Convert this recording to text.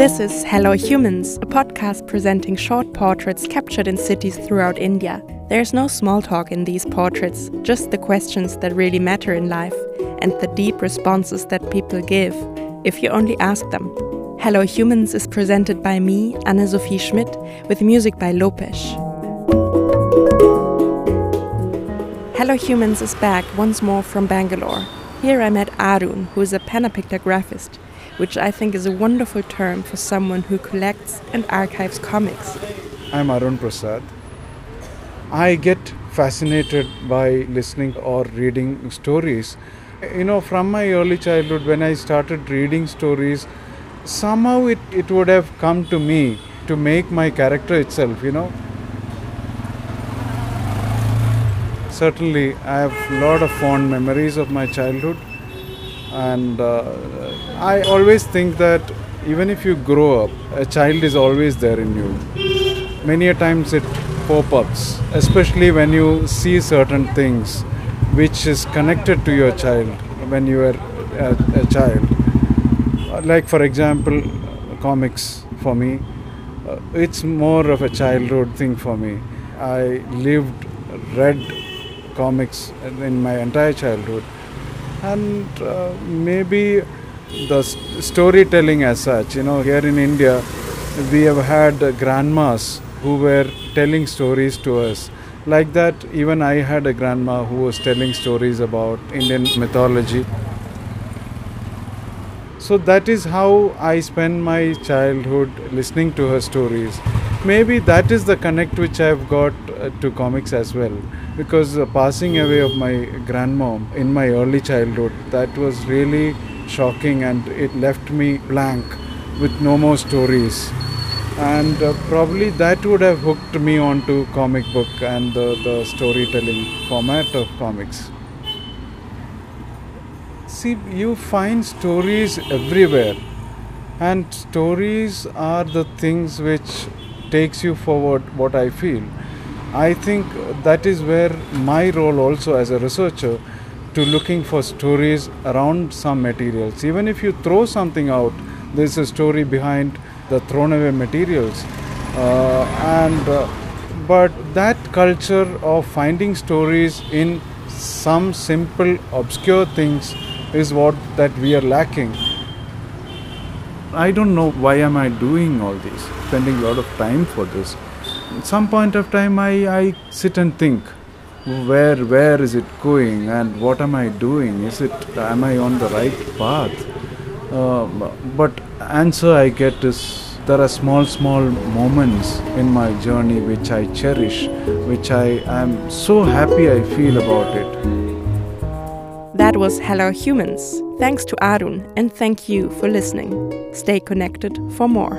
This is Hello Humans, a podcast presenting short portraits captured in cities throughout India. There's no small talk in these portraits, just the questions that really matter in life and the deep responses that people give, if you only ask them. Hello Humans is presented by me, Anna Sophie Schmidt, with music by Lopesh. Hello Humans is back once more from Bangalore. Here I met Arun, who is a panapictagraphist which I think is a wonderful term for someone who collects and archives comics. I'm Arun Prasad. I get fascinated by listening or reading stories. You know, from my early childhood, when I started reading stories, somehow it, it would have come to me to make my character itself, you know. Certainly, I have a lot of fond memories of my childhood and uh, I always think that even if you grow up, a child is always there in you. Many a times it pop-ups, especially when you see certain things which is connected to your child when you were a, a child. Like for example, comics for me, uh, it's more of a childhood thing for me. I lived, read comics in my entire childhood and uh, maybe the storytelling as such you know here in india we have had grandmas who were telling stories to us. Like that even i had a grandma who was telling stories about indian mythology so that is how i spend my childhood listening to her stories. Maybe that is the connect which i've got uh, to comics as well. Because the passing away of my grandmom in my early childhood that was really shocking and it left me blank with no more stories. And uh, probably that would have hooked me onto comic book and the, the storytelling format of comics see you find stories everywhere and stories are the things which takes you forward what i feel I think that is where my role also as a researcher to looking for stories around some materials. Even if you throw something out, there's a story behind the thrown away materials. Uh, and uh, but that culture of finding stories in some simple obscure things is what that we are lacking. I don't know why am I doing all this, spending a lot of time for this. At some point of time I, I sit and think where where is it going and what am I doing? Is it am I on the right path? Uh, but answer I get is there are small small moments in my journey which I cherish which I am so happy I feel about it that was Hello Humans. Thanks to Arun and thank you for listening. Stay connected for more.